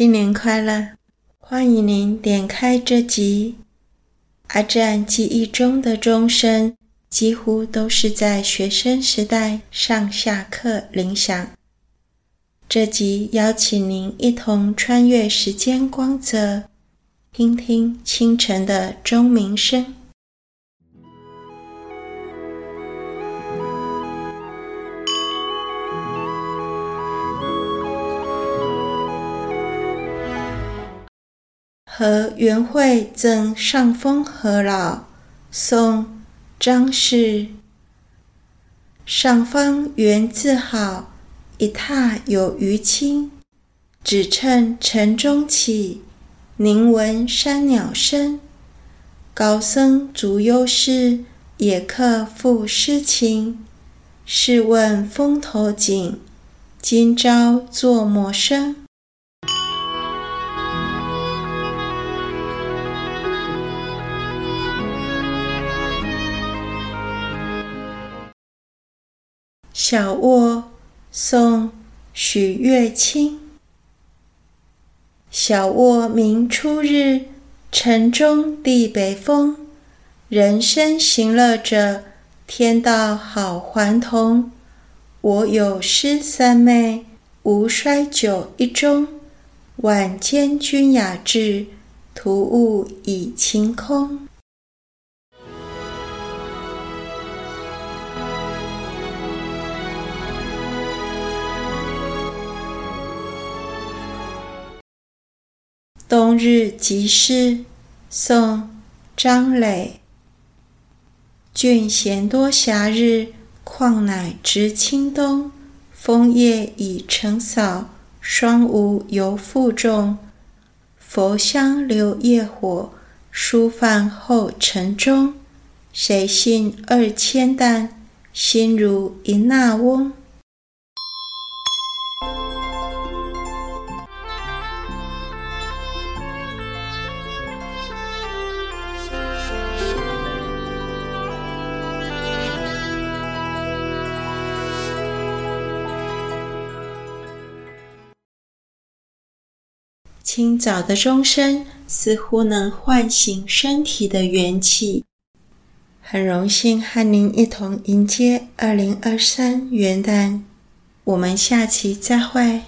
新年快乐！欢迎您点开这集。阿占记忆中的钟声，几乎都是在学生时代上下课铃响。这集邀请您一同穿越时间光泽，听听清晨的钟鸣声。和元惠赠上峰和老，宋·张氏。上方园自好，一榻有余清。只趁晨钟起，宁闻山鸟声。高僧足忧事，野客复诗情。试问峰头锦，今朝作陌生。小卧，宋·许月清。小卧明初日，晨钟地北风。人生行乐者，天道好还同。我有诗三昧，无衰酒一盅。晚间君雅致，徒误已晴空。冬日即事，宋·张磊。郡闲多暇日，况乃值清冬。枫叶已成扫，霜无犹负重。佛香留夜火，书饭后晨钟。谁信二千担，心如一纳翁。清早的钟声似乎能唤醒身体的元气。很荣幸和您一同迎接二零二三元旦，我们下期再会。